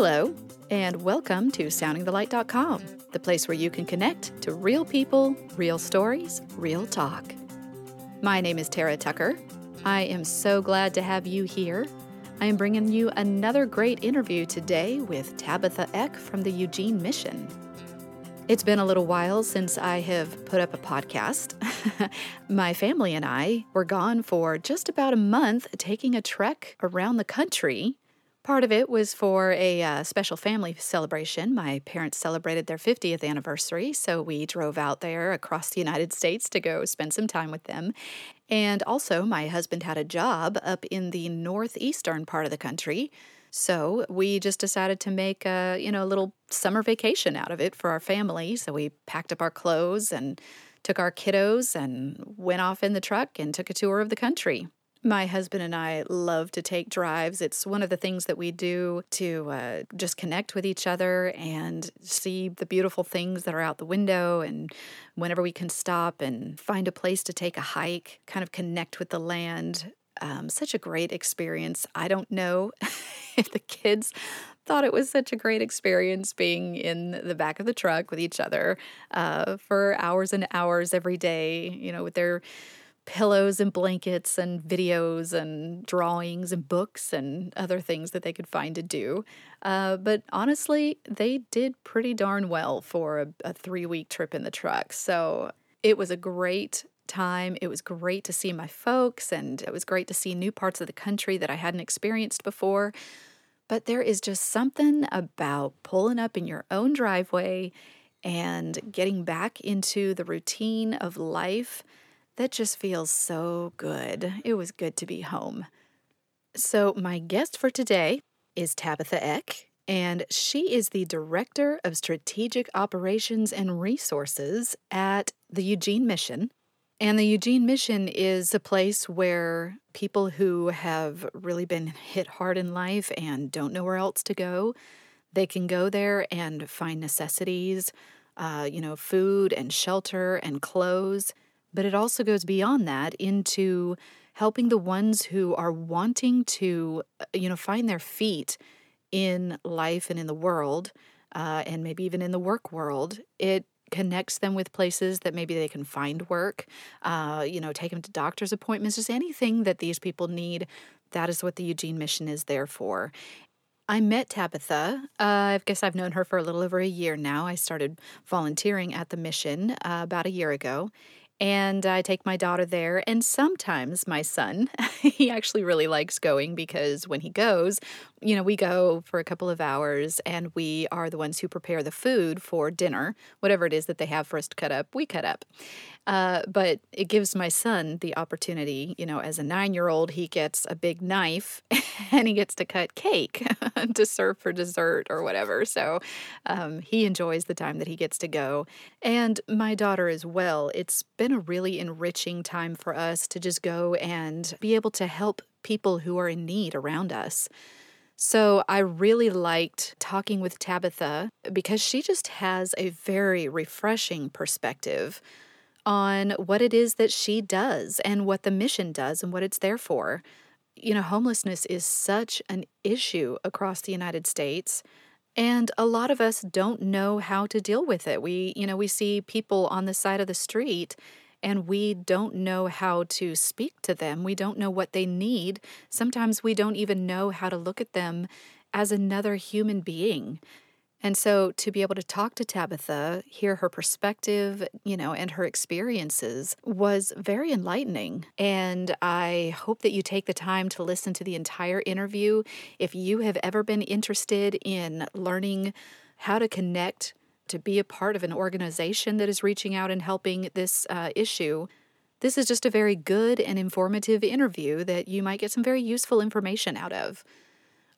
Hello, and welcome to SoundingTheLight.com, the place where you can connect to real people, real stories, real talk. My name is Tara Tucker. I am so glad to have you here. I am bringing you another great interview today with Tabitha Eck from the Eugene Mission. It's been a little while since I have put up a podcast. My family and I were gone for just about a month taking a trek around the country. Part of it was for a uh, special family celebration. My parents celebrated their 50th anniversary, so we drove out there across the United States to go spend some time with them. And also, my husband had a job up in the northeastern part of the country. So we just decided to make a, you know, a little summer vacation out of it for our family. So we packed up our clothes and took our kiddos and went off in the truck and took a tour of the country. My husband and I love to take drives. It's one of the things that we do to uh, just connect with each other and see the beautiful things that are out the window. And whenever we can stop and find a place to take a hike, kind of connect with the land. Um, such a great experience. I don't know if the kids thought it was such a great experience being in the back of the truck with each other uh, for hours and hours every day, you know, with their pillows and blankets and videos and drawings and books and other things that they could find to do. Uh, but honestly, they did pretty darn well for a, a three week trip in the truck. So it was a great time. It was great to see my folks, and it was great to see new parts of the country that I hadn't experienced before. But there is just something about pulling up in your own driveway and getting back into the routine of life that just feels so good. It was good to be home. So, my guest for today is Tabitha Eck, and she is the Director of Strategic Operations and Resources at the Eugene Mission. And the Eugene Mission is a place where people who have really been hit hard in life and don't know where else to go, they can go there and find necessities, uh, you know, food and shelter and clothes but it also goes beyond that into helping the ones who are wanting to, uh, you know, find their feet in life and in the world, uh, and maybe even in the work world. It connects them with places that maybe they can find work, uh, you know, take them to doctor's appointments, just anything that these people need. That is what the Eugene Mission is there for. I met Tabitha. Uh, I guess I've known her for a little over a year now. I started volunteering at the mission uh, about a year ago and I take my daughter there. And sometimes my son, he actually really likes going because when he goes, you know, we go for a couple of hours and we are the ones who prepare the food for dinner, whatever it is that they have for us to cut up, we cut up. Uh, but it gives my son the opportunity, you know, as a nine year old, he gets a big knife and he gets to cut cake to serve for dessert or whatever. So um, he enjoys the time that he gets to go. And my daughter as well. It's been a really enriching time for us to just go and be able to help people who are in need around us. So I really liked talking with Tabitha because she just has a very refreshing perspective on what it is that she does and what the mission does and what it's there for. You know, homelessness is such an issue across the United States. And a lot of us don't know how to deal with it. We, you know, we see people on the side of the street and we don't know how to speak to them. We don't know what they need. Sometimes we don't even know how to look at them as another human being. And so to be able to talk to Tabitha, hear her perspective, you know, and her experiences was very enlightening. And I hope that you take the time to listen to the entire interview. If you have ever been interested in learning how to connect to be a part of an organization that is reaching out and helping this uh, issue, this is just a very good and informative interview that you might get some very useful information out of.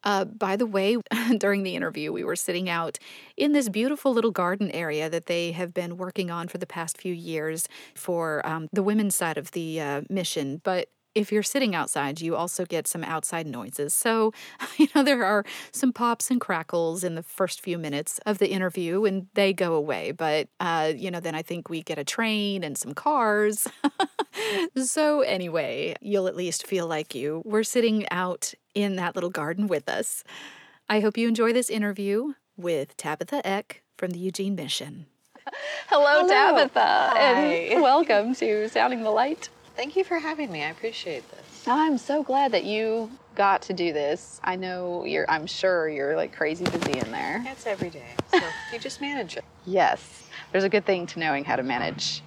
Uh, by the way, during the interview, we were sitting out in this beautiful little garden area that they have been working on for the past few years for um, the women's side of the uh, mission. But if you're sitting outside, you also get some outside noises. So, you know, there are some pops and crackles in the first few minutes of the interview and they go away. But, uh, you know, then I think we get a train and some cars. so, anyway, you'll at least feel like you were sitting out in that little garden with us. I hope you enjoy this interview with Tabitha Eck from the Eugene Mission. Hello, Hello. Tabitha, Hi. and welcome to Sounding the Light. Thank you for having me. I appreciate this. I'm so glad that you got to do this. I know you're, I'm sure you're like crazy busy in there. It's every day, so you just manage it. Yes, there's a good thing to knowing how to manage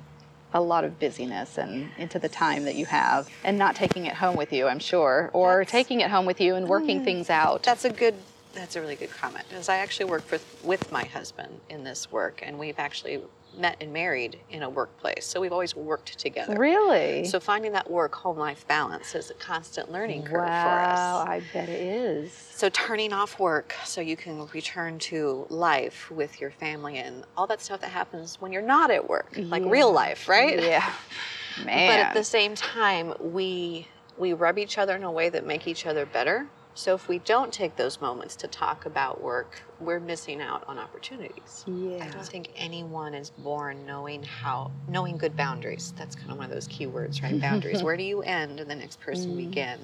a lot of busyness and into the time that you have and not taking it home with you, I'm sure, or That's- taking it home with you and working mm. things out. That's a good. That's a really good comment because I actually work with with my husband in this work, and we've actually met and married in a workplace. So we've always worked together. really? So finding that work home life balance is a constant learning curve wow, for us. I bet it is. So turning off work so you can return to life with your family and all that stuff that happens when you're not at work, like real life, right? Yeah. Man. But at the same time, we we rub each other in a way that make each other better. So if we don't take those moments to talk about work, we're missing out on opportunities. Yeah. I don't think anyone is born knowing how knowing good boundaries. That's kind of one of those key words, right? Boundaries. Where do you end and the next person mm. begin?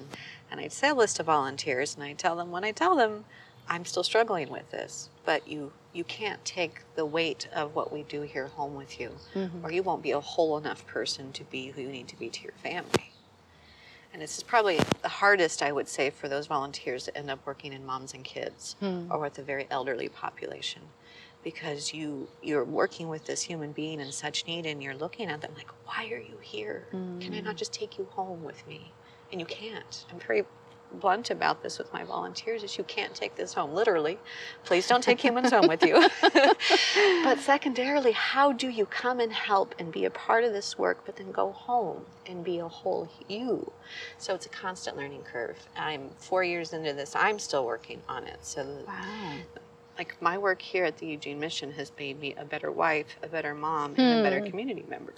And I'd say a list of volunteers and I tell them when I tell them I'm still struggling with this, but you you can't take the weight of what we do here home with you, mm-hmm. or you won't be a whole enough person to be who you need to be to your family. And this is probably the hardest, I would say, for those volunteers to end up working in moms and kids hmm. or with a very elderly population. Because you you're working with this human being in such need and you're looking at them like, why are you here? Can I not hmm. just take you home with me? And you can't. I'm very blunt about this with my volunteers is you can't take this home. Literally please don't take humans home with you. But secondarily how do you come and help and be a part of this work but then go home and be a whole you? So it's a constant learning curve. I'm four years into this. I'm still working on it. So Wow. like my work here at the eugene mission has made me a better wife a better mom and a better hmm. community member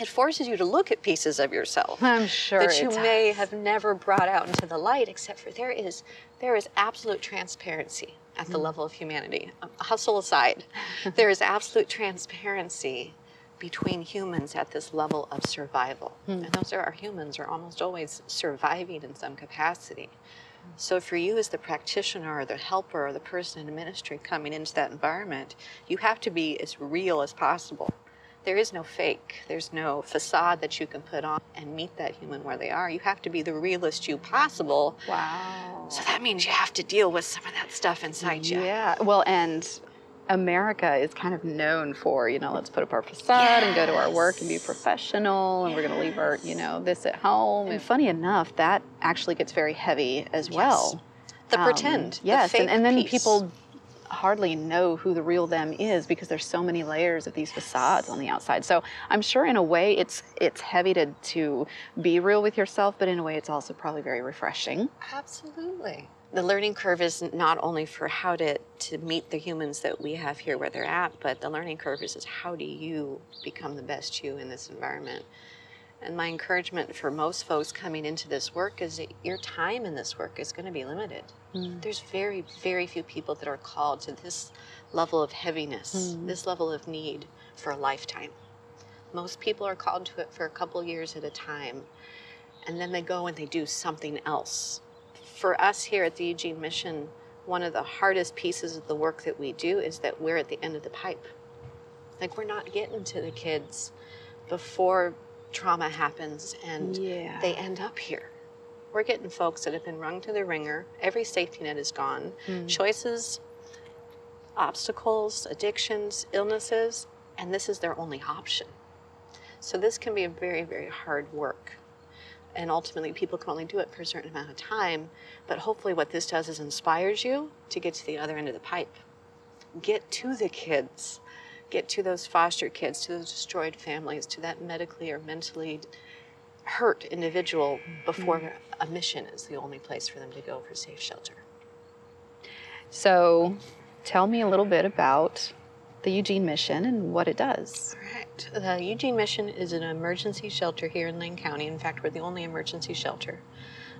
it forces you to look at pieces of yourself I'm sure that you may have never brought out into the light except for there is there is absolute transparency at the level of humanity. Um, hustle aside there is absolute transparency between humans at this level of survival. Hmm. and those are our humans are almost always surviving in some capacity. So for you as the practitioner or the helper or the person in ministry coming into that environment you have to be as real as possible there is no fake. There's no facade that you can put on and meet that human where they are. You have to be the realest you possible. Wow. So that means you have to deal with some of that stuff inside you. Yeah. Well, and America is kind of known for, you know, let's put up our facade and go to our work and be professional and we're going to leave our, you know, this at home. And funny enough, that actually gets very heavy as well. The Um, pretend. the yes. and, fake and then piece. people hardly know who the real them is because there's so many layers of these facades on the outside. So I'm sure in a way it's it's heavy to to be real with yourself, but in a way it's also probably very refreshing. Absolutely. The learning curve is not only for how to, to meet the humans that we have here where they're at, but the learning curve is, is how do you become the best you in this environment? And my encouragement for most folks coming into this work is that your time in this work is going to be limited. Mm. There's very, very few people that are called to this level of heaviness, mm. this level of need for a lifetime. Most people are called to it for a couple years at a time, and then they go and they do something else. For us here at the Eugene Mission, one of the hardest pieces of the work that we do is that we're at the end of the pipe. Like, we're not getting to the kids before trauma happens and Yeah. they end up here. We're getting folks that have been wrung to the wringer. Every safety net is gone. Hmm. Choices, obstacles, addictions, illnesses, and this is their only option. So this can be a very, very hard work. And ultimately, people can only do it for a certain amount of time. But hopefully, what this does is inspires you to get to the other end of the pipe. Get to the kids. Get to those foster kids, to those destroyed families, to that medically or mentally hurt individual before mm-hmm. a mission is the only place for them to go for safe shelter. So, tell me a little bit about the Eugene Mission and what it does. Correct. The Eugene Mission is an emergency shelter here in Lane County. In fact, we're the only emergency shelter.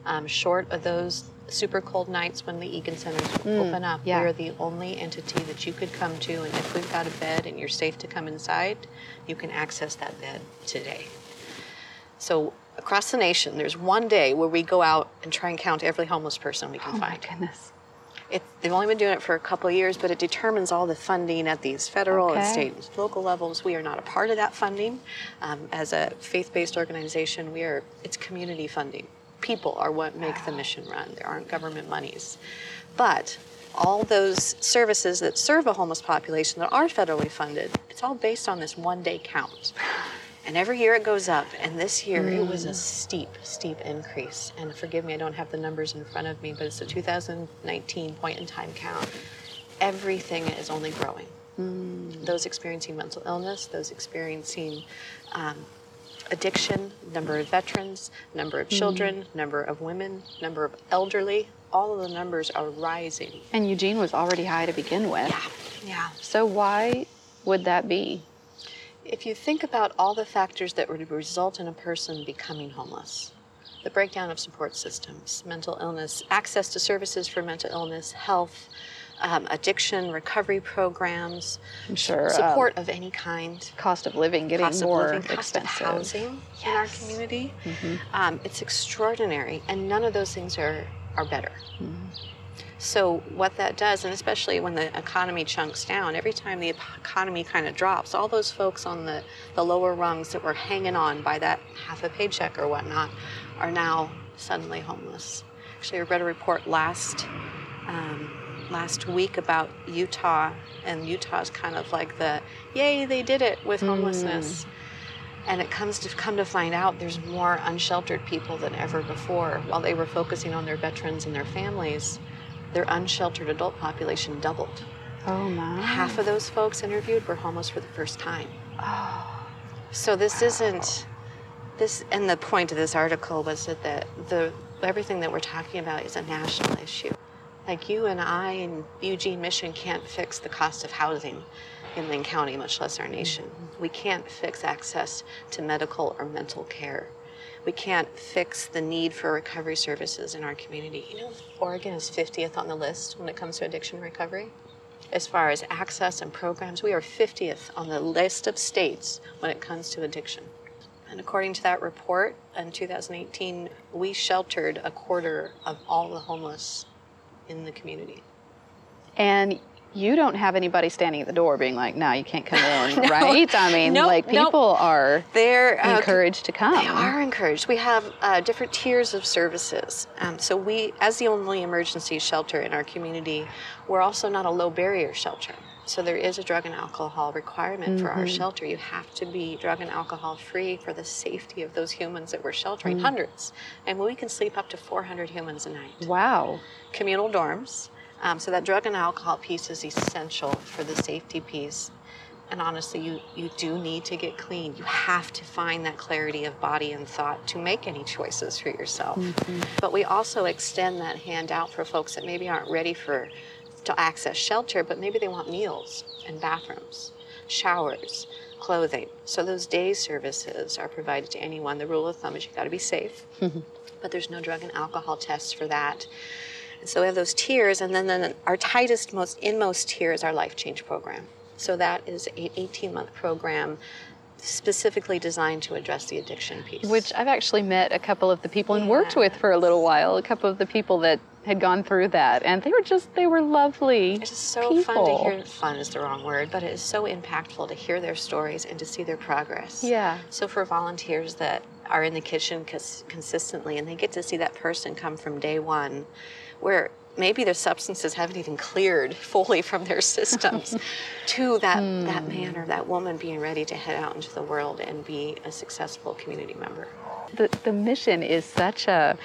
Um, short of those super cold nights when the Egan Centers open up, yeah. we're the only entity that you could come to, and if we've got a bed and you're safe to come inside, you can access that bed today. So across the nation, there's one day where we go out and try and count every homeless person we can Oh my find. goodness. It, they've only been doing it for a couple of years, but it determines all the funding at these federal and state and local levels. We are not a part of that funding. Um, as a faith-based organization, we are it's community funding. People are what make the mission run. There aren't government monies, but all those services that serve a homeless population that are federally funded, it's all based on this one-day count. And every year it goes up. And this year it was a steep, steep increase. And forgive me, I don't have the numbers in front of me, but it's a 2019 point in time count. Everything is only growing. Those experiencing mental illness, those experiencing um, addiction, number of veterans, number of hmm. children, number of women, number of elderly, all of the numbers are rising. And Eugene was already high to begin with. Yeah. So why would that be? If you think about all the factors that would result in a person becoming homeless, the breakdown of support systems, mental illness, access to services for mental illness, health, um, addiction, recovery programs, I'm sure um, support of any kind, cost of living getting cost more of living, cost of expensive. housing in our Yes. community. Um, it's extraordinary, and none of those things are, are better. So what that does, and especially when the economy chunks down, every time the economy kind of drops, all those folks on the, the lower rungs that were hanging on by that half a paycheck or whatnot are now suddenly homeless. Actually, I read a report last um, last week about Utah, and Utah's kind of like the yay they did it with mm. homelessness. And it comes to come to find out there's more unsheltered people than ever before. While they were focusing on their veterans and their families, their unsheltered adult population doubled. Oh my. Half of those folks interviewed were homeless for the first time. Oh. So this isn't this and the point of this article was that the, the everything that we're talking about is a national issue. Like you and I and Eugene Mission can't fix the cost of housing in Lynn County, much less our nation. Mm-hmm. We can't fix access to medical or mental care. We can't fix the need for recovery services in our community. You know, Oregon is 50th on the list when it comes to addiction recovery. As far as access and programs, we are 50th on the list of states when it comes to addiction. And according to that report in 2018, we sheltered a quarter of all the homeless in the community. And you don't have anybody standing at the door being like, "No, you can't come in," right? I mean, Nope, like nope. people are They're uh, encouraged to come. They are encouraged. We have uh, different tiers of services. Um, so we, as the only emergency shelter in our community, we're also not a low barrier shelter. So there is a drug and alcohol requirement for our mm-hmm. shelter. You have to be drug and alcohol free for the safety of those humans that we're sheltering, mm. hundreds. And we can sleep up to 400 humans a night Wow. communal dorms. Um, so that drug and alcohol piece is essential for the safety piece. And honestly, you, you do need to get clean. You have to find that clarity of body and thought to make any choices for yourself. Mm-hmm. But we also extend that hand out for folks that maybe aren't ready for to access shelter, but maybe they want meals and bathrooms, showers, clothing. So those day services are provided to anyone. The rule of thumb is you got to be safe, mm-hmm. but there's no drug and alcohol tests for that. And so we have those tiers, and then, then our tightest, most inmost tier is our Life Change program. So that is an 18 month program specifically designed to address the addiction piece. Which I've actually met a couple of the people and worked with for a little while. A couple of the people that had gone through that, and they were just they were lovely. It's just so people. fun to hear. Fun is the wrong word, but it is so impactful to hear their stories and to see their progress. Yeah. So for volunteers that are in the kitchen cons- consistently and they get to see that person come from day one, where maybe their substances haven't even cleared fully from their systems, to that that hmm. man or that woman being ready to head out into the world and be a successful community member. the the mission is such a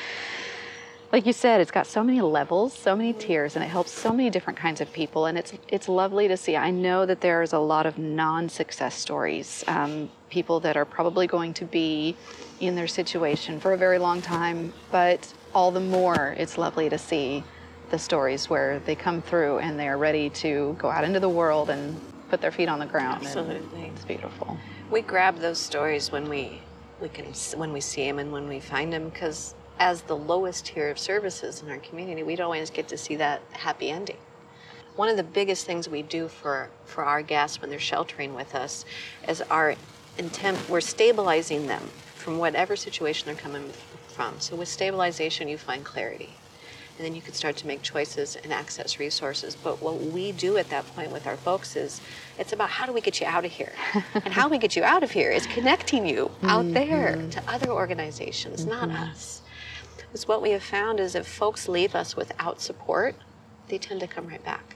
like you said, it's got so many levels, so many tiers, and it helps so many different kinds of people. And it's it's lovely to see. I know that there's a lot of non-success stories, um, people that are probably going to be in their situation for a very long time. But all the more, it's lovely to see the stories where they come through and they're ready to go out into the world and put their feet on the ground. and Absolutely. it's beautiful. We grab those stories when we we can when we see them and when we find them because as the lowest tier of services in our community, we don't always get to see that happy ending. One of the biggest things we do for for our guests when they're sheltering with us is our intent. We're stabilizing them from whatever situation they're coming from. So with stabilization, you find clarity. and then you can start to make choices and access resources. But what we do at that point with our folks is it's about how do we get you out of here? and how we get you out of here is connecting you out there mm-hmm. to other organizations, not mm-hmm. us. Because what we have found is if folks leave us without support, they tend to come right back.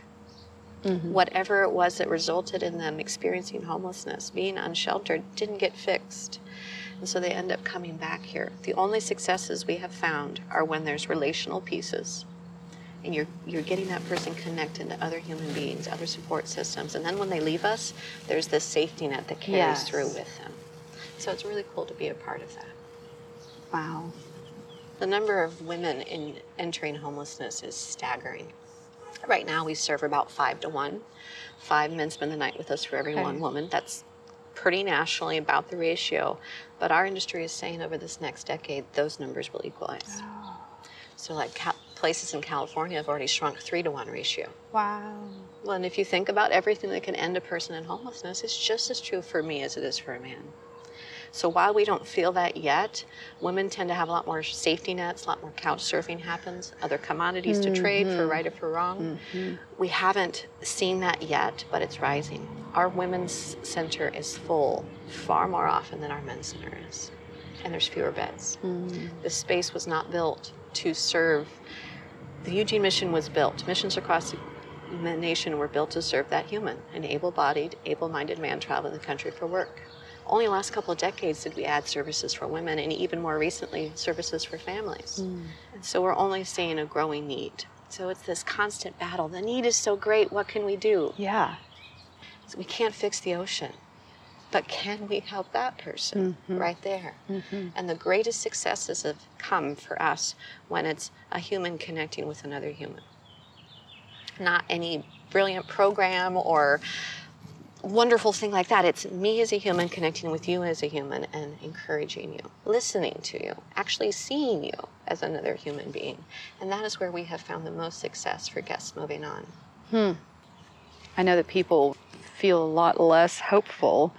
Mm-hmm. Whatever it was that resulted in them experiencing homelessness, being unsheltered, didn't get fixed. And so they end up coming back here. The only successes we have found are when there's relational pieces and you're, you're getting that person connected to other human beings, other support systems. And then when they leave us, there's this safety net that carries Yes. through with them. So it's really cool to be a part of that. Wow. The number of women in entering homelessness is staggering. Right now, we serve about five to one. Five men spend the night with us for every Okay. one woman. That's pretty nationally about the ratio. But our industry is saying over this next decade, those numbers will equalize. Oh. So, like places in California have already shrunk three to one ratio. Wow. Well, and if you think about everything that can end a person in homelessness, it's just as true for me as it is for a man. So while we don't feel that yet, women tend to have a lot more safety nets, a lot more couch surfing happens, other commodities to trade for mm-hmm. right or for wrong. Mm-hmm. We haven't seen that yet, but it's rising. Our women's center is full far more often than our men's center is, and there's fewer beds. Mm-hmm. The space was not built to serve the Eugene mission was built. Missions across the nation were built to serve that human, an able bodied, able minded man traveling the country for work. Only the last couple of decades did we add services for women, and even more recently, services for families. And so we're only seeing a growing need. So it's this constant battle. The need is so great, what can we do? Yeah. We can't fix the ocean, but can we help that person mm-hmm. right there? Mm-hmm. And the greatest successes have come for us when it's a human connecting with another human. Not any brilliant program or wonderful thing like that. It's me as a human connecting with you as a human and encouraging you, listening to you, actually seeing you as another human being. And that is where we have found the most success for guests moving on. Hmm. I know that people feel a lot less hopeful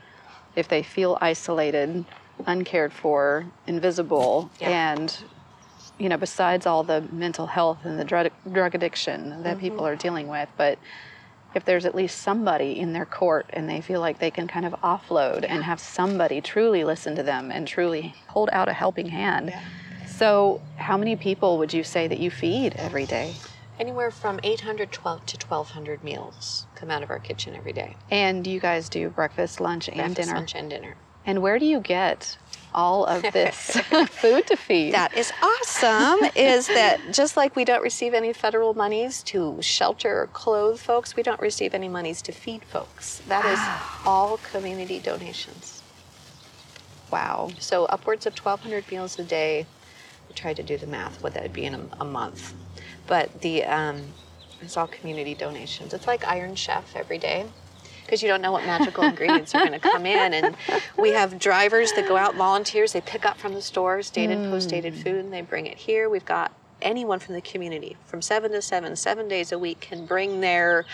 if they feel isolated, uncared for, invisible, Yeah. and you know, besides all the mental health and the drug, drug addiction that people are dealing with, but if there's at least somebody in their court and they feel like they can kind of offload and have somebody truly listen to them and truly hold out a helping hand. So, how many people would you say that you feed every day? Anywhere from 800 to 1,200 meals come out of our kitchen every day. And you guys do breakfast, lunch, and Breakfast, dinner. lunch, and dinner. And where do you get all of this food to feed? That is awesome. is that just like we don't receive any federal monies to shelter or clothe folks, we don't receive any monies to feed folks. That is all community donations. wow. So upwards of 1,200 meals a day. We tried to do the math, what that would be in a, a month. But the um, it's all community donations. It's like Iron Chef every day. Because you don't know what magical ingredients are going to come in. And we have drivers that go out, volunteers, they pick up from the stores dated, post dated mm. food, and they bring it here. We've got anyone from the community from seven to seven, seven days a week can bring their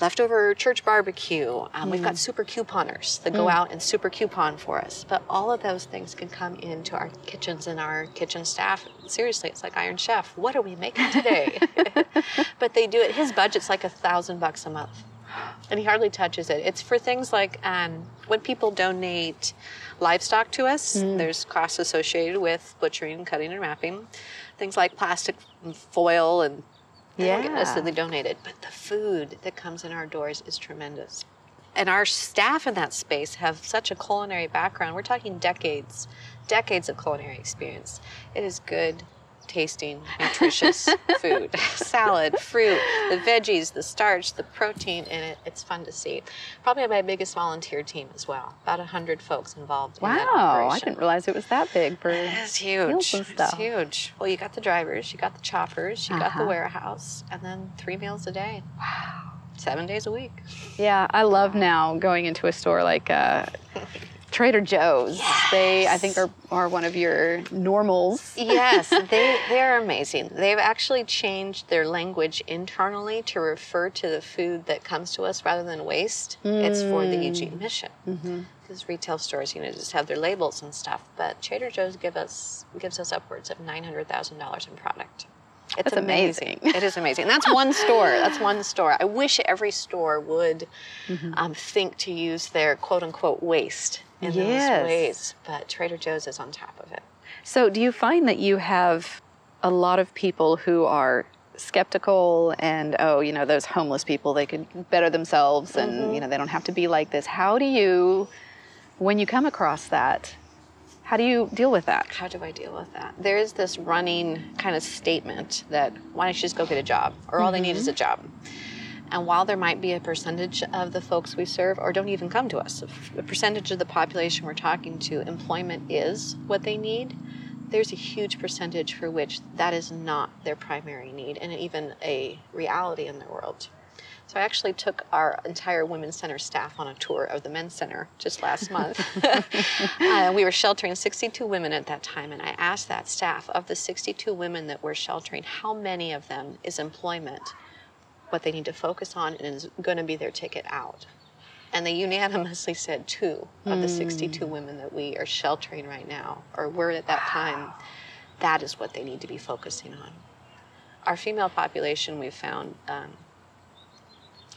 leftover church barbecue. Um, We've got mm. super couponers that go mm. out and super coupon for us. But all of those things can come into our kitchens and our kitchen staff. Seriously, it's like Iron Chef. What are we making today? but they do it. His budget's like a thousand bucks a month. And he hardly touches it. It's for things like um, when people donate livestock to us, there's costs associated with butchering, cutting, and wrapping. Things like plastic and foil and they don't get Yeah. necessarily donated. But the food that comes in our doors is tremendous. And our staff in that space have such a culinary background. We're talking decades, decades of culinary experience. It is good, tasting, nutritious food. Salad, fruit, the veggies, the starch, the protein in it. It's fun to see. Probably my biggest volunteer team as well. About 100 folks involved in that Wow. I didn't realize it was that big for It's huge. It's huge. Well, you got the drivers, you got the choppers, you got Uh-huh. the warehouse, and then three meals a day. Wow. Seven days a week. Yeah, I love now going into a store like uh, Trader Joe's. They, I think, are, are one of your normals. yes, they they're amazing. They've actually changed their language internally to refer to the food that comes to us rather than waste. It's for the Eugene mission. Because retail stores, you know, just have their labels and stuff. But Trader Joe's give us gives us upwards of nine hundred thousand dollars in product. It's That's amazing. it is amazing. That's one store. That's one store. I wish every store would Mm-hmm. um, think to use their quote unquote waste in Yes. those ways, but Trader Joe's is on top of it. So, do you find that you have a lot of people who are skeptical and, oh, you know, those homeless people, they could better themselves and, mm-hmm. you know, they don't have to be like this? How do you, when you come across that, how do you deal with that? How do I deal with that? There is this running kind of statement that why don't you just go get a job, or all they need is a mm-hmm. job. And while there might be a percentage of the folks we serve, or don't even come to us, a percentage of the population we're talking to, employment is what they need, there's a huge percentage for which that is not their primary need and even a reality in their world. So I actually took our entire Women's Center staff on a tour of the Men's Center just last month. uh, we were sheltering 62 women at that time, and I asked that staff of the 62 women that we're sheltering, how many of them is employment what they need to focus on and is going to be their ticket out? And they unanimously said two of the 62 women that we are sheltering right now, or were at that time, that is what they need to be focusing on. Our female population, we've found, um,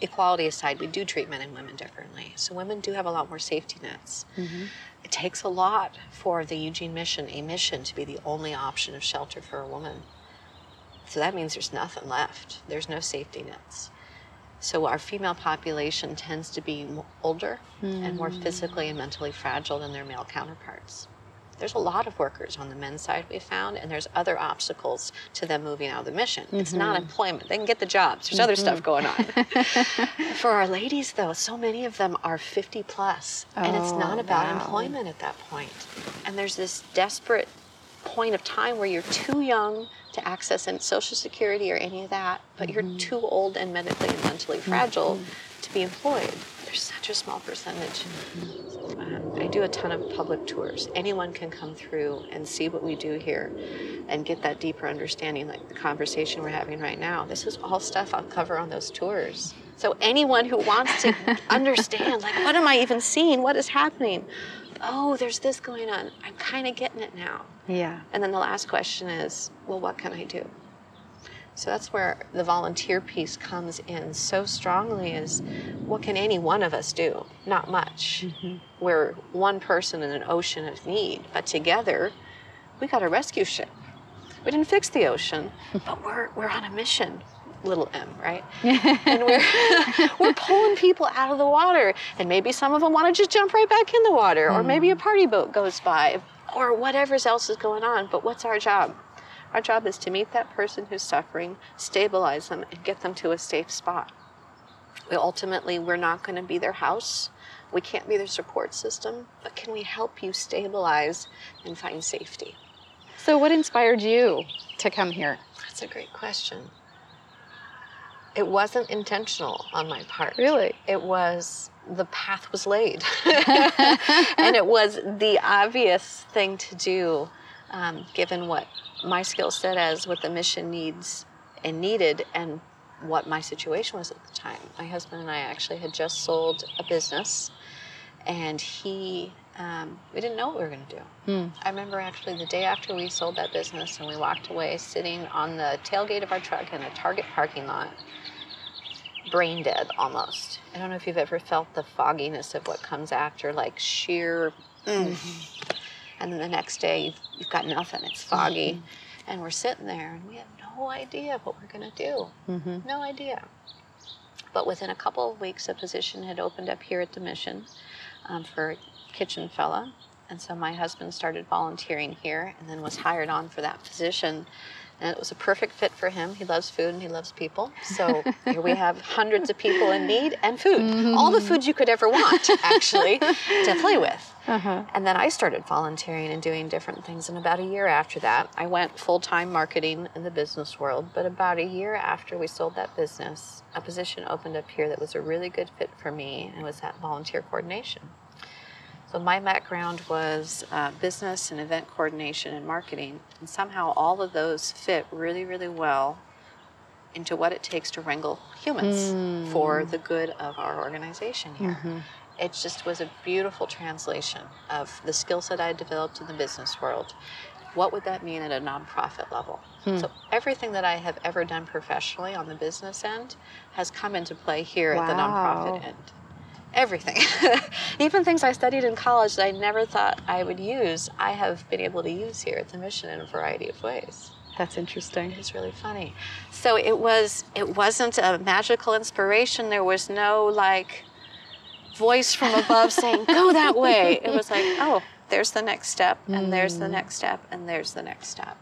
equality aside, we do treat men and women differently. So women do have a lot more safety nets. It takes a lot for the Eugene mission, a mission, to be the only option of shelter for a woman. So that means there's nothing left. There's no safety nets. So our female population tends to be older and more hmm. physically and mentally fragile than their male counterparts. There's a lot of workers on the men's side we found, and there's other obstacles to them moving out of the mission. It's not mm-hmm. employment. They can get the jobs. There's other stuff mm-hmm. going on. For our ladies, though, so many of them are 50 plus, and it's not Oh, about wow. employment at that point. And there's this desperate point of time where you're too young to access any social security or any of that, but Mm-hmm. you're too old and medically and mentally fragile to be employed. There's such a small percentage. Um, I do a ton of public tours. Anyone can come through and see what we do here and get that deeper understanding, like the conversation we're having right now. This is all stuff I'll cover on those tours. So anyone who wants to understand, like, what am I even seeing? What is happening? Oh, there's this going on. I'm kind of getting it now. Yeah. And then the last question is, well, what can I do? So that's where the volunteer piece comes in so strongly is what can any one of us do? Not much. Mm-hmm. We're one person in an ocean of need, but together we got a rescue ship. We didn't fix the ocean, but we're, we're on a mission, little m, right? and we're, we're pulling people out of the water. And maybe some of them want to just jump right back in the water, or maybe a mm-hmm. party boat goes by, or whatever else is going on. But what's our job? Our job is to meet that person who's suffering, stabilize them, and get them to a safe spot. Ultimately, we're not going to be their house. We can't be their support system, but can we help you stabilize and find safety? So, what inspired you to come here? That's a great question. It wasn't intentional on my part. Really? It was the path was laid. and it was the obvious thing to do, um, given what my skill set as what the mission needs and needed and what my situation was at the time. My husband and I actually had just sold a business and he um, we didn't know what we were going to do. I remember actually the day after we sold that business and we walked away, sitting on the tailgate of our truck in a Target parking lot, brain dead almost. I don't know if you've ever felt the fogginess of what comes after, like sheer. mm. And then the next day you've, you've got nothing. It's foggy, and we're sitting there and we have no idea what we're going to do. No idea. But within a couple of weeks, a position had opened up here at the mission um, for kitchen fella. And so my husband started volunteering here and then was hired on for that position. And it was a perfect fit for him. He loves food and he loves people. So here we have hundreds of people in need and food. Mm-hmm. All the food you could ever want, actually, to play with. Uh-huh. And then I started volunteering and doing different things. And about a year after that, I went full time marketing in the business world. But about a year after we sold that business, a position opened up here that was a really good fit for me, and it was that volunteer coordination. So my background was uh, business and event coordination and marketing, and somehow all of those fit really, really well into what it takes to wrangle humans hmm. for the good of our organization here. Mm-hmm. It just was a beautiful translation of the skill set I developed in the business world what would that mean at a nonprofit level? Hmm. So everything that I have ever done professionally on the business end has come into play here at the nonprofit end. Everything. Even things I studied in college that I never thought I would use, I have been able to use here at the mission in a variety of ways. That's interesting. It's really funny. So it was it wasn't a magical inspiration. There was no like voice from above saying go that way. It was like, oh, there's the next step and there's the next step and there's the next step.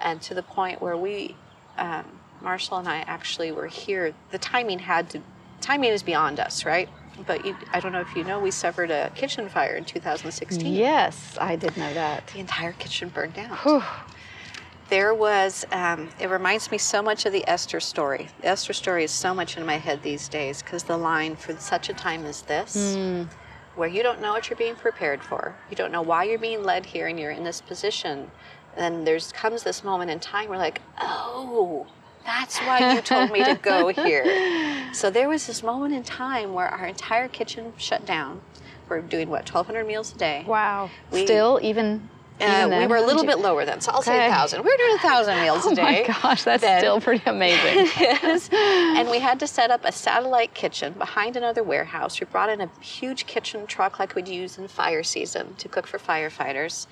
And to the point where we um, Marshall and I actually were here. The timing had to timing is beyond us, right? But you, I don't know if you know, we suffered a kitchen fire in 2016. Yes, I did know that. The entire kitchen burned down Whew. there was um, it reminds me so much of the esther story the esther story is so much in my head these days because the line for such a time as this where you don't know what you're being prepared for you don't know why you're being led here and you're in this position then there's comes this moment in time where like oh that's why you told me to go here so there was this moment in time where our entire kitchen shut down we're doing what 1200 meals a day Wow. We- Still, even, uh, we were a little bit lower then, so I'll say a thousand. We were doing a thousand meals Oh a day. Oh my gosh, that's then. still pretty amazing. Yes. and we had to set up a satellite kitchen behind another warehouse. We brought in a huge kitchen truck like we'd use in fire season to cook for firefighters.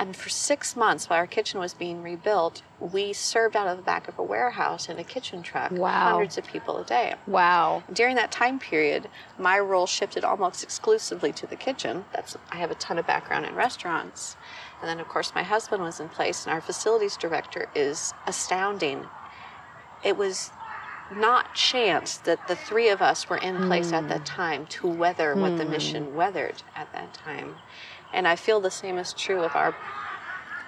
And for six months, while our kitchen was being rebuilt, we served out of the back of a warehouse in a kitchen truck, Wow. hundreds of people a day. wow. During that time period, my role shifted almost exclusively to the kitchen. That's I have a ton of background in restaurants. And then of course my husband was in place and our facilities director is astounding. It was not chance that the three of us were in place at that hmm. time to weather what the hmm. mission weathered at that time. And I feel the same is true of our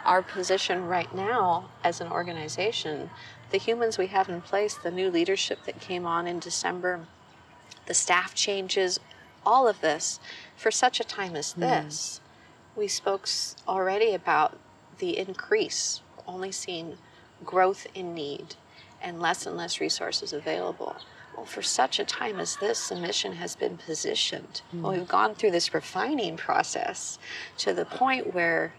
our position right now as an organization, the humans we have in place, the new leadership that came on in December, the staff changes, all of this, for such a time as mm. this, we spoke already about the increase, only seeing growth in need and less and less resources available. Well, for such a time as this, the mission has been positioned. Well, hmm. we've gone through this refining process to the point where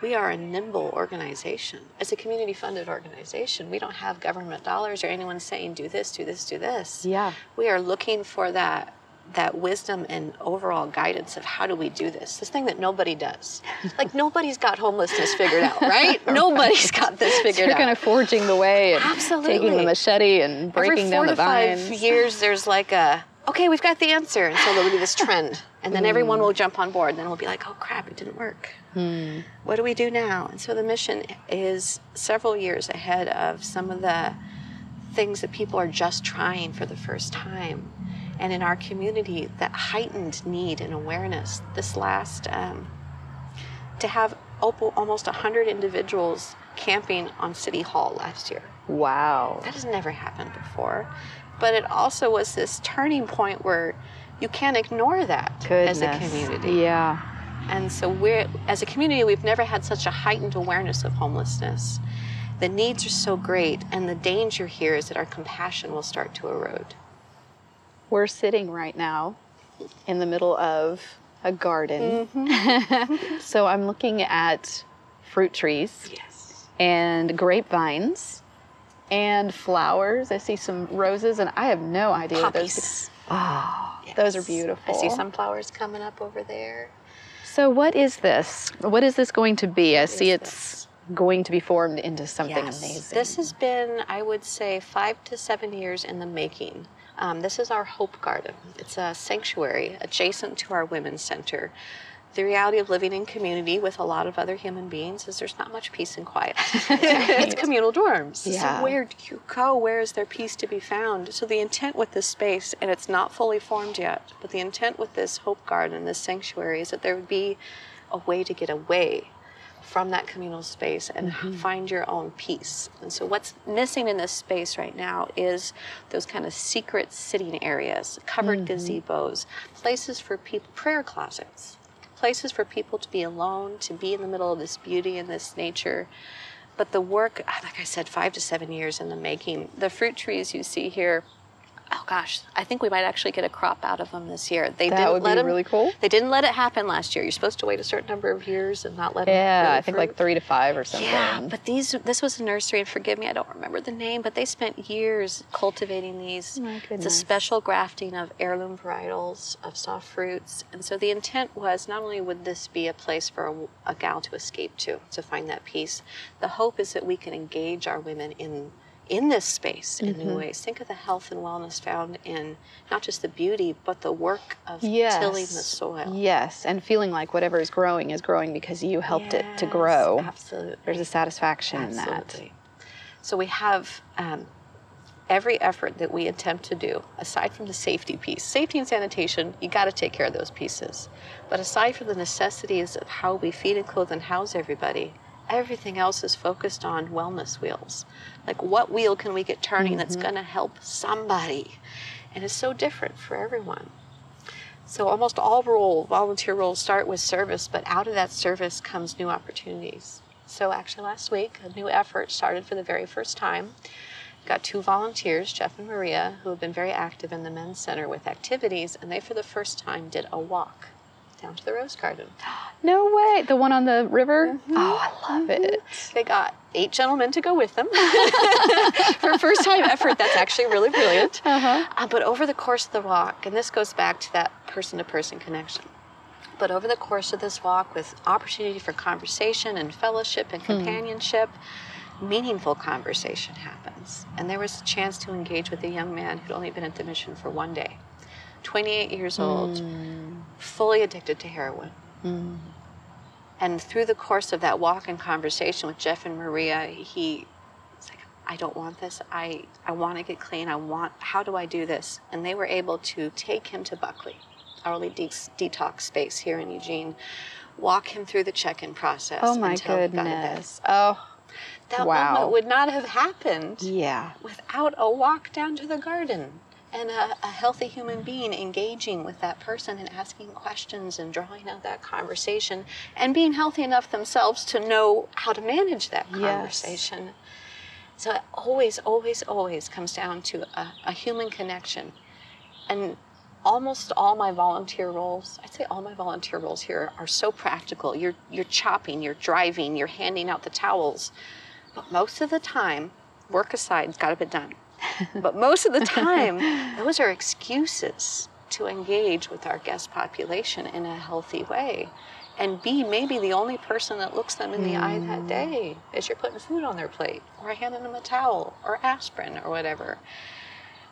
we are a nimble organization. As a community funded organization, we don't have government dollars or anyone saying do this, do this, do this. Yeah. We are looking for that that wisdom and overall guidance of how do we do this? This thing that nobody does. Like nobody's got homelessness figured out, right? Nobody's got this figured out. You're out. kind of forging the way and taking Absolutely. the machete and breaking Every four down the to five vines. years, there's like a okay, we've got the answer, and so there'll be this trend, and then everyone mm. will jump on board. And then we'll be like, oh crap, it didn't work. Hmm. What do we do now? And so the mission is several years ahead of some of the things that people are just trying for the first time. And in our community, that heightened need and awareness. This last, um, to have op- almost 100 individuals camping on City Hall last year. Wow. That has never happened before. But it also was this turning point where you can't ignore that Goodness. as a community. Yeah. And so we're as a community we've never had such a heightened awareness of homelessness. The needs are so great and the danger here is that our compassion will start to erode. We're sitting right now in the middle of a garden. Mm-hmm. so I'm looking at fruit trees Yes. and grapevines and flowers. I see some roses, and I have no idea what those. Poppies. Oh, those are beautiful. I see sunflowers coming up over there. So what is this? What is this going to be? I see is it's going to be formed into something Yes. amazing. This has been, I would say, five to seven years in the making. Um, this is our Hope Garden. It's a sanctuary adjacent to our Women's Center. The reality of living in community with a lot of other human beings is there's not much peace and quiet. it's communal dorms. Yeah. So where do you go? Where is there peace to be found? So the intent with this space, and it's not fully formed yet, but the intent with this Hope Garden, this sanctuary, is that there would be a way to get away from that communal space and mm-hmm. find your own peace. And so, what's missing in this space right now is those kind of secret sitting areas, covered mm-hmm. gazebos, places for people, prayer closets, places for people to be alone, to be in the middle of this beauty and this nature. But the work, like I said, five to seven years in the making. The fruit trees you see here, gosh, I think we might actually get a crop out of them this year. They That didn't would let be them, really cool. They didn't let it happen last year. You're supposed to wait a certain number of years and not let. Yeah, really I think like three to five or something. Yeah, but these this was a nursery, and forgive me, I don't remember the name, but they spent years cultivating these. Oh my It's a special grafting of heirloom varietals of soft fruits, and so the intent was not only would this be a place for a, a gal to escape to, to find that peace. The hope is that we can engage our women in in this space in Mm-hmm. new ways. Think of the health and wellness found in not just the beauty, but the work of yes. tilling the soil. Yes, and feeling like whatever is growing is growing because you helped it to grow. Absolutely. There's a satisfaction in that. Absolutely. So we have um, every effort that we attempt to do, aside from the safety piece. Safety and sanitation, you got to take care of those pieces. But aside from the necessities of how we feed and clothe and house everybody, everything else is focused on wellness wheels. Like, what wheel can we get turning that's mm-hmm. going to help somebody? And it's so different for everyone. So almost all role, volunteer roles start with service, but out of that service comes new opportunities. So actually last week, a new effort started for the very first time. Got two volunteers, Jeff and Maria, who have been very active in the men's center with activities, and they for the first time did a walk down to the rose garden. No way. The one on the river? Mm-hmm. Oh, I love it. They got eight gentlemen to go with them. For first time effort, that's actually really brilliant. Uh-huh. Uh, but over the course of the walk, and this goes back to that person to person connection, but over the course of this walk, with opportunity for conversation and fellowship and companionship, meaningful conversation happens. And there was a chance to engage with a young man who'd only been at the mission for one day, 28 years old, fully addicted to heroin. Mm-hmm. And through the course of that walk and conversation with Jeff and Maria, he was like, I don't want this. I, I want to get clean. I want, how do I do this? And they were able to take him to Buckley, our early de- detox space here in Eugene, walk him through the check in process. Oh my until he got to bed. goodness. Oh, That Wow. moment would not have happened yeah. without a walk down to the garden and a, a healthy human being engaging with that person and asking questions and drawing out that conversation and being healthy enough themselves to know how to manage that Yes. conversation. So it always, always, always comes down to a, a human connection. And almost all my volunteer roles, I'd say all my volunteer roles here are so practical. You're you're chopping, you're driving, you're handing out the towels. But most of the time, work aside, it's got to be done. But most of the time, those are excuses to engage with our guest population in a healthy way. And be maybe the only person that looks them in the eye that mm. day as you're putting food on their plate, or handing them a towel, or aspirin, or whatever.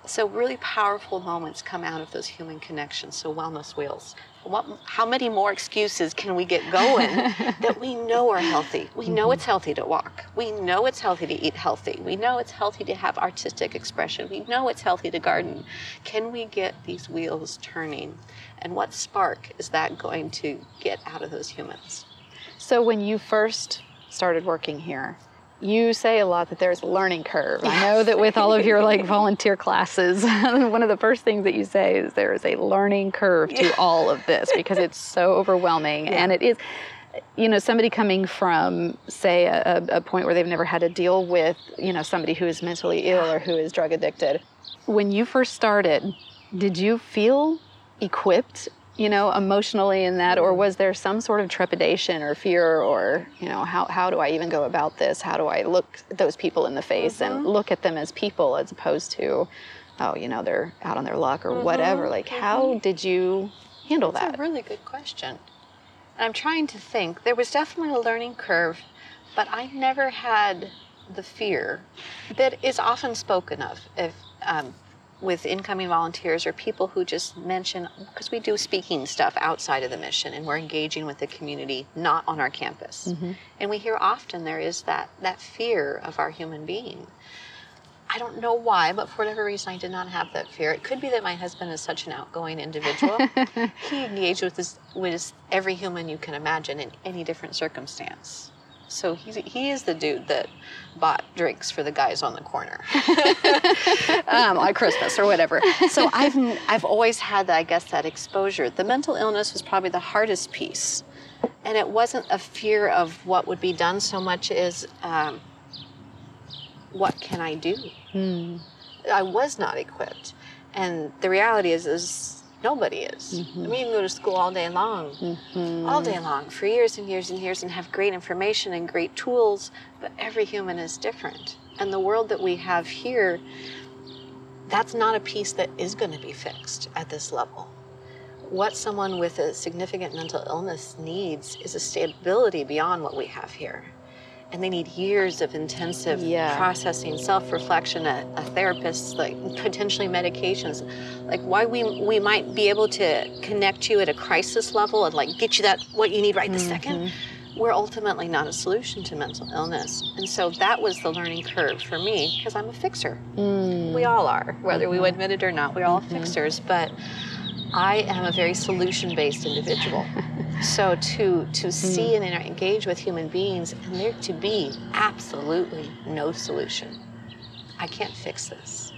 So really powerful moments come out of those human connections. So wellness wheels. What, how many more excuses can we get going that we know are healthy? We know mm-hmm. it's healthy to walk. We know it's healthy to eat healthy. We know it's healthy to have artistic expression. We know it's healthy to garden. Can we get these wheels turning? And what spark is that going to get out of those humans? So when you first started working here, you say a lot that there's a learning curve. I know that with all of your like volunteer classes, one of the first things that you say is there is a learning curve to all of this because it's so overwhelming and it is you know somebody coming from say a, a point where they've never had to deal with you know somebody who is mentally ill or who is drug addicted. When you first started did you feel equipped you know emotionally in that or mm-hmm. was there some sort of trepidation or fear or you know how, how do i even go about this? How do i look those people in the face and mm-hmm. look at them as people as opposed to oh you know they're out on their luck or mm-hmm. whatever? Like how did you handle That's that? a really good question. And I'm trying to think. There was definitely a learning curve, but I never had the fear that is often spoken of if, um, with incoming volunteers or people who just mention, because we do speaking stuff outside of the mission and we're engaging with the community, not on our campus. Mm-hmm. And we hear often there is that, that fear of our human being. I don't know why, but for whatever reason, I did not have that fear. It could be that my husband is such an outgoing individual. he engaged with with his- every human you can imagine in any different circumstance. So he's, he is the dude that bought drinks for the guys on the corner um, on Christmas or whatever. So I've, I've always had, I guess, that exposure. The mental illness was probably the hardest piece. And it wasn't a fear of what would be done so much as um, what can I do? I was not equipped. And the reality is, is nobody is. Mm-hmm. I mean, you can go to school all day long, all day long, for years and years and years, and have great information and great tools, but every human is different. And the world that we have here, that's not a piece that is going to be fixed at this level. What someone with a significant mental illness needs is a stability beyond what we have here. And they need years of intensive Yeah. processing, self-reflection, a, a therapist, like potentially medications. Like why we we might be able to connect you at a crisis level and like get you that what you need right this second. Mm-hmm. We're ultimately not a solution to mental illness. And so that was the learning curve for me because I'm a fixer. Mm. We all are, whether we mm-hmm. admit it or not. We're all mm-hmm. fixers, but I am a very solution-based individual. so to to hmm. see and engage with human beings and there to be absolutely no solution. I can't fix this.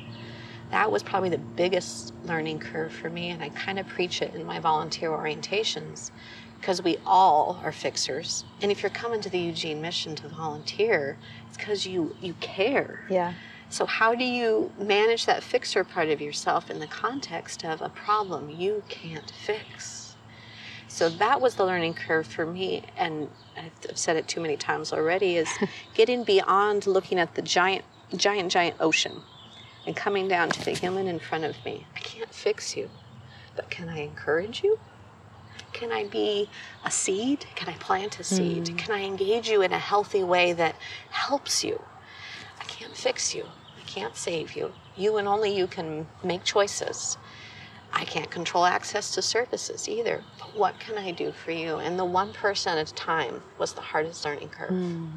That was probably the biggest learning curve for me, and I kind of preach it in my volunteer orientations because we all are fixers. And if you're coming to the Eugene mission to volunteer, it's because you you care. Yeah. So, how do you manage that fixer part of yourself in the context of a problem you can't fix? So, that was the learning curve for me. And I've said it too many times already is getting beyond looking at the giant, giant, giant ocean and coming down to the human in front of me. I can't fix you, but can I encourage you? Can I be a seed? Can I plant a seed? Hmm. Can I engage you in a healthy way that helps you? I can't fix you. I can't save you. You and only you can make choices. I can't control access to services either. But what can I do for you? And the one person at a time was the hardest learning curve. Mm.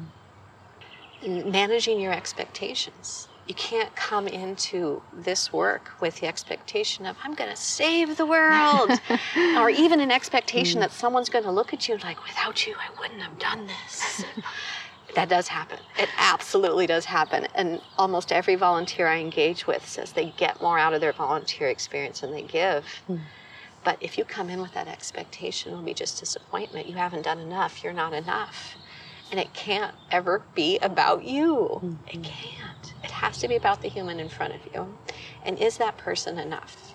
And managing your expectations. You can't come into this work with the expectation of, I'm going to save the world, or even an expectation mm. that someone's going to look at you like, without you, I wouldn't have done this. That does happen. It absolutely does happen. And almost every volunteer I engage with says they get more out of their volunteer experience than they give. Hmm. But if you come in with that expectation, it'll be just disappointment. You haven't done enough. You're not enough. And it can't ever be about you. It mm-hmm. can't. It has to be about the human in front of you. And is that person enough?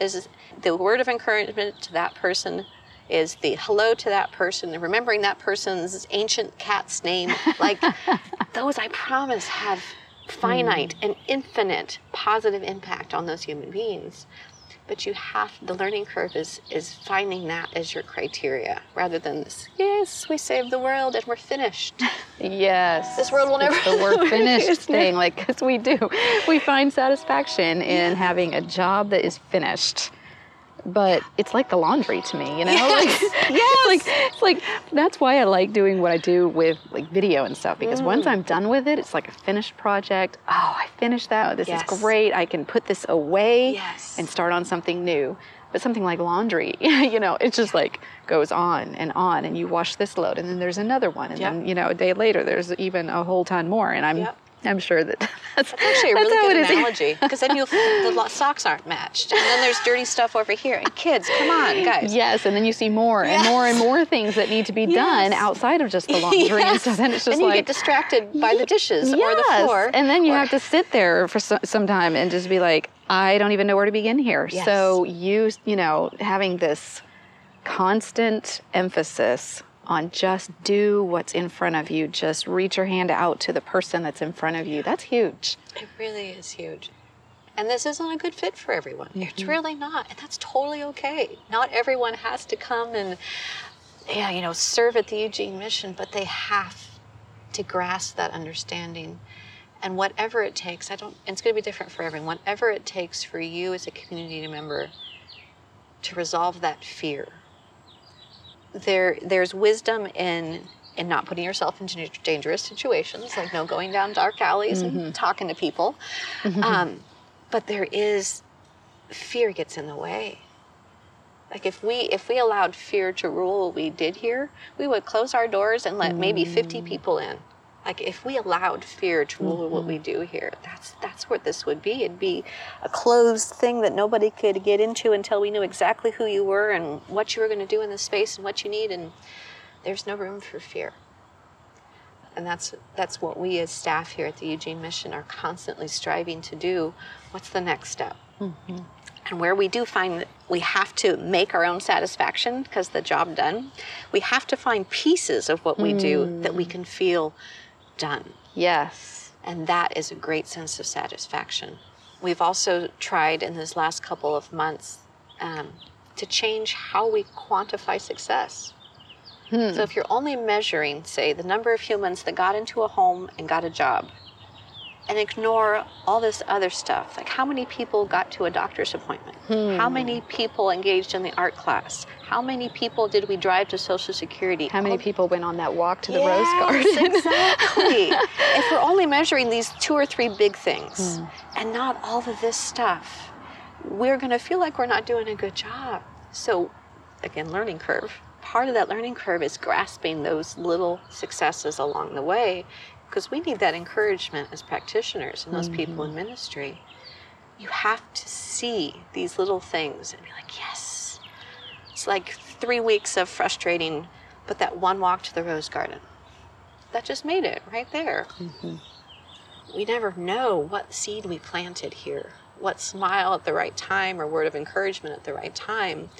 Is the word of encouragement to that person is the hello to that person and remembering that person's ancient cat's name. Like those, I promise, have finite hmm. and infinite positive impact on those human beings. But you have the learning curve is is finding that as your criteria rather than this. Yes, we saved the world and we're finished. Yes. This world will never- the word finished thing, like, because we do. We find satisfaction in having a job that is finished. But it's like the laundry to me, you know? Yes, Like, it's like it's like that's why I like doing what I do with like video and stuff because Mm. once I'm done with it, it's like a finished project. Oh, I finished that. This Yes. is great. I can put this away Yes. and start on something new. But something like laundry, you know, it just like goes on and on, and you wash this load, and then there's another one, and Yep. then you know a day later there's even a whole ton more, and I'm Yep. I'm sure that that's, Actually, a really good analogy because then you'll the socks aren't matched, and then there's dirty stuff over here. And kids, come on, guys. Yes, and then you see more and more and more things that need to be done outside of just the laundry, and so then it's just and you like get distracted by the dishes or the floor. And then you or- have to sit there for so, some time and just be like, I don't even know where to begin here. Yes. So you, you know, having this constant emphasis on just do what's in front of you, just reach your hand out to the person that's in front of you. That's huge. It really is huge. And this isn't a good fit for everyone. It's Mm-hmm. really not. And that's totally okay. Not everyone has to come and yeah, you know, serve at the Eugene mission, but they have to grasp that understanding. And whatever it takes, I don't it's gonna be different for everyone. Whatever it takes for you as a community member to resolve that fear. There there's wisdom in in not putting yourself into dangerous situations, like no going down dark alleys and mm-hmm. talking to people. Mm-hmm. Um, but there is fear gets in the way. Like if we if we allowed fear to rule what we did here, we would close our doors and let maybe 50 mm. people in. Like if we allowed fear to rule what we mm-hmm. do here, that's that's what this would be. It'd be a closed thing that nobody could get into until we knew exactly who you were and what you were going to do in this space and what you need and there's no room for fear. And that's that's what we as staff here at the Eugene Mission are constantly striving to do. What's the next step? Mm-hmm. And where we do find that we have to make our own satisfaction because the job done, we have to find pieces of what we do that we mm. can feel done. Yes. And that is a great sense of satisfaction. We've also tried in this last couple of months um, to change how we quantify success. So if you're only measuring, say, the number of humans that got into a home and got a job, and ignore all this other stuff, like how many people got to a doctor's appointment, hmm. how many people engaged in the art class, how many people did we drive to Social Security, How many All- people went on that walk to the Yes, rose garden? exactly. if we're only measuring these two or three big things hmm. and not all of this stuff, we're going to feel like we're not doing a good job. So, again, learning curve. Part of that learning curve is grasping those little successes along the way because we need that encouragement as practitioners and those people in mm-hmm. ministry. You have to see these little things and be like, yes. It's like three weeks of frustrating, but that one walk to the rose garden that just made it right there. Mm-hmm. We never know what seed we planted here, what smile at the right time or word of encouragement at the right time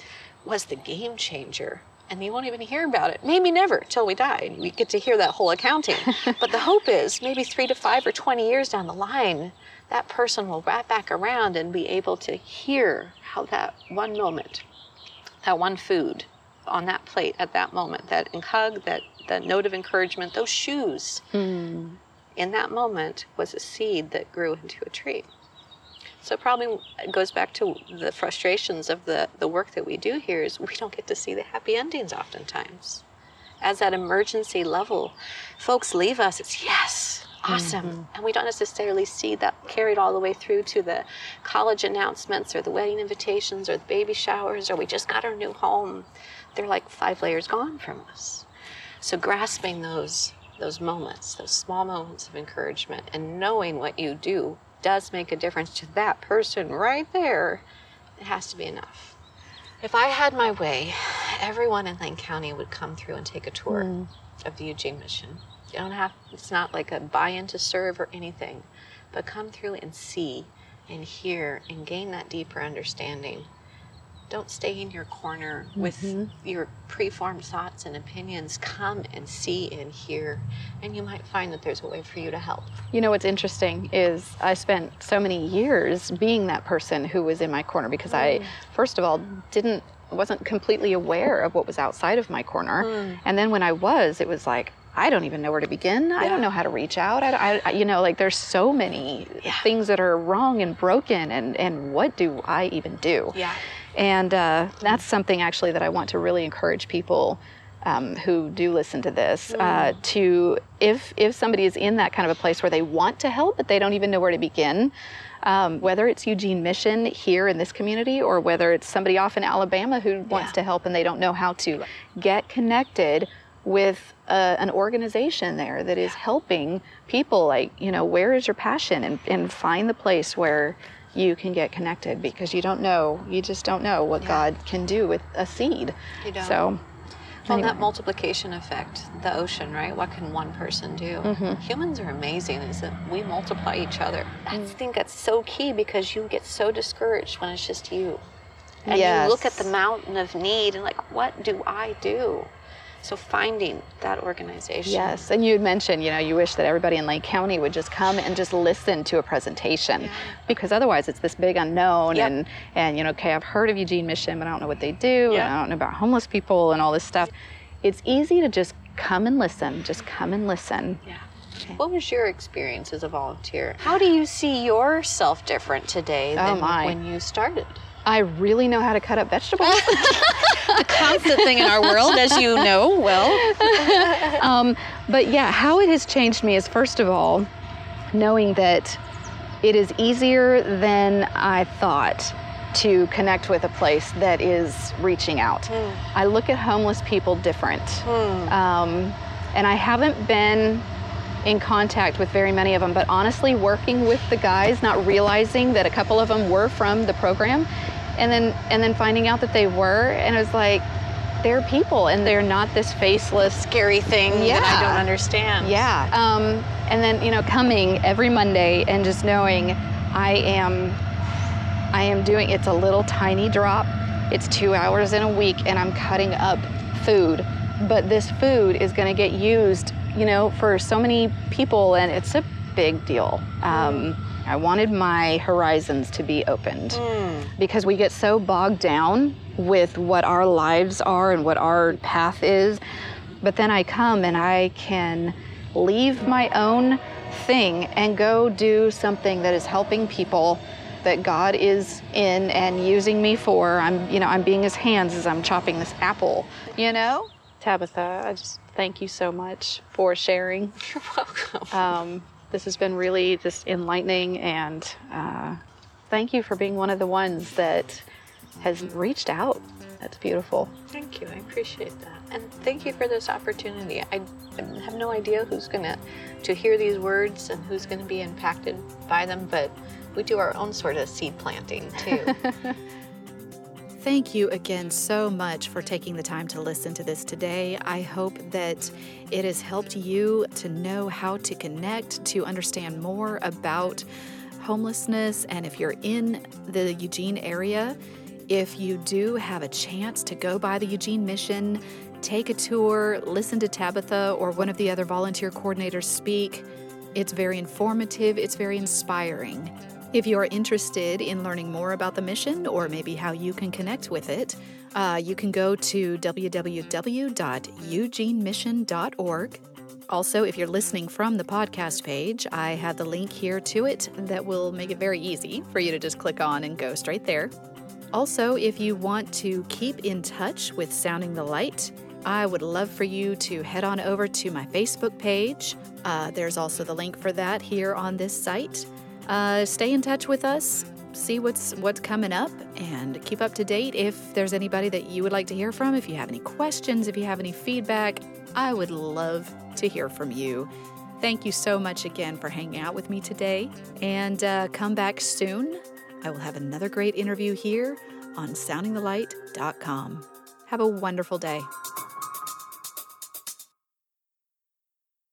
was the game changer. And you won't even hear about it. Maybe never till we die. We get to hear that whole accounting. but the hope is maybe three to five or 20 years down the line, that person will wrap back around and be able to hear how that one moment, that one food on that plate at that moment, that hug, that, that note of encouragement, those shoes, hmm. in that moment was a seed that grew into a tree. So it probably goes back to the frustrations of the, the work that we do here is we don't get to see the happy endings oftentimes. As that emergency level, folks leave us, it's yes, awesome. Mm-hmm. And we don't necessarily see that carried all the way through to the college announcements or the wedding invitations or the baby showers or we just got our new home. They're like five layers gone from us. So grasping those those moments, those small moments of encouragement and knowing what you do does make a difference to that person right there, it has to be enough. If I had my way, everyone in Lane County would come through and take a tour hmm. of the Eugene Mission. You don't have it's not like a buy-in to serve or anything, but come through and see and hear and gain that deeper understanding. Don't stay in your corner with mm-hmm. your preformed thoughts and opinions. Come and see and hear, and you might find that there's a way for you to help. You know what's interesting is I spent so many years being that person who was in my corner because I, mm. first of all, didn't wasn't completely aware of what was outside of my corner, mm. and then when I was, it was like I don't even know where to begin. I don't know how to reach out. I, I- you know, like there's so many Yeah. things that are wrong and broken, and and what do I even do? Yeah. And uh, that's something actually that I want to really encourage people um, who do listen to this uh, to, if if somebody is in that kind of a place where they want to help but they don't even know where to begin, um, whether it's Eugene Mission here in this community or whether it's somebody off in Alabama who wants Yeah. to help and they don't know how to, get connected with uh, an organization there that is helping people like you know where is your passion and, and find the place where you can get connected because you don't know you just don't know what Yeah. god can do with a seed You don't. so Well, anyway. that multiplication effect, the ocean, right? What can one person do? Mm-hmm. Humans are amazing, is that we multiply each other. I mm. think that's so key because you get so discouraged when it's just you. And you look at the mountain of need and, like, what do I do? So finding that organization. Yes, and you had mentioned, you know, you wish that everybody in Lake County would just come and just listen to a presentation, Yeah. because otherwise it's this big unknown, Yep. and and you know, okay, I've heard of Eugene Mission, but I don't know what they do, Yeah. and I don't know about homeless people and all this stuff. It's easy to just come and listen, just come and listen. Yeah. What was your experience as a volunteer? How do you see yourself different today Oh, than when you started? I really know how to cut up vegetables. A constant thing in our world, as you know well. um, but yeah, how it has changed me is first of all, knowing that it is easier than I thought to connect with a place that is reaching out. I look at homeless people different. Um, and I haven't been in contact with very many of them, but honestly, working with the guys, not realizing that a couple of them were from the program, and then and then finding out that they were, and it was like, they're people and they're not this faceless Scary thing that I don't understand. Yeah. Um, and then you know, coming every Monday and just knowing I am, I am doing. It's a little tiny drop. It's two hours in a week, and I'm cutting up food. But this food is going to get used, you know, for so many people, and it's a big deal. Um, I wanted my horizons to be opened because we get so bogged down with what our lives are and what our path is. But then I come and I can leave my own thing and go do something that is helping people that God is in and using me for. I'm, you know, I'm being his hands as I'm chopping this apple, you know? Tabitha, I just thank you so much for sharing. You're welcome. Um, this has been really just enlightening, and uh, thank you for being one of the ones that has reached out. That's beautiful. Thank you. I appreciate that. And thank you for this opportunity. I I have no idea who's going to to hear these words and who's going to be impacted by them, but we do our own sort of seed planting too. Thank you again so much for taking the time to listen to this today. I hope that it has helped you to know how to connect, to understand more about homelessness. And if you're in the Eugene area, if you do have a chance to go by the Eugene Mission, take a tour, listen to Tabitha or one of the other volunteer coordinators speak. It's very informative, it's very inspiring. If you are interested in learning more about the mission or maybe how you can connect with it, uh, you can go to www.eugenemission.org. Also, if you're listening from the podcast page, I have the link here to it that will make it very easy for you to just click on and go straight there. Also, if you want to keep in touch with Sounding the Light, I would love for you to head on over to my Facebook page. Uh, there's also the link for that here on this site. Uh, stay in touch with us, see what's what's coming up, and keep up to date. If there's anybody that you would like to hear from, if you have any questions, if you have any feedback, I would love to hear from you. Thank you so much again for hanging out with me today, and uh, come back soon. I will have another great interview here on soundingthelight.com. Have a wonderful day.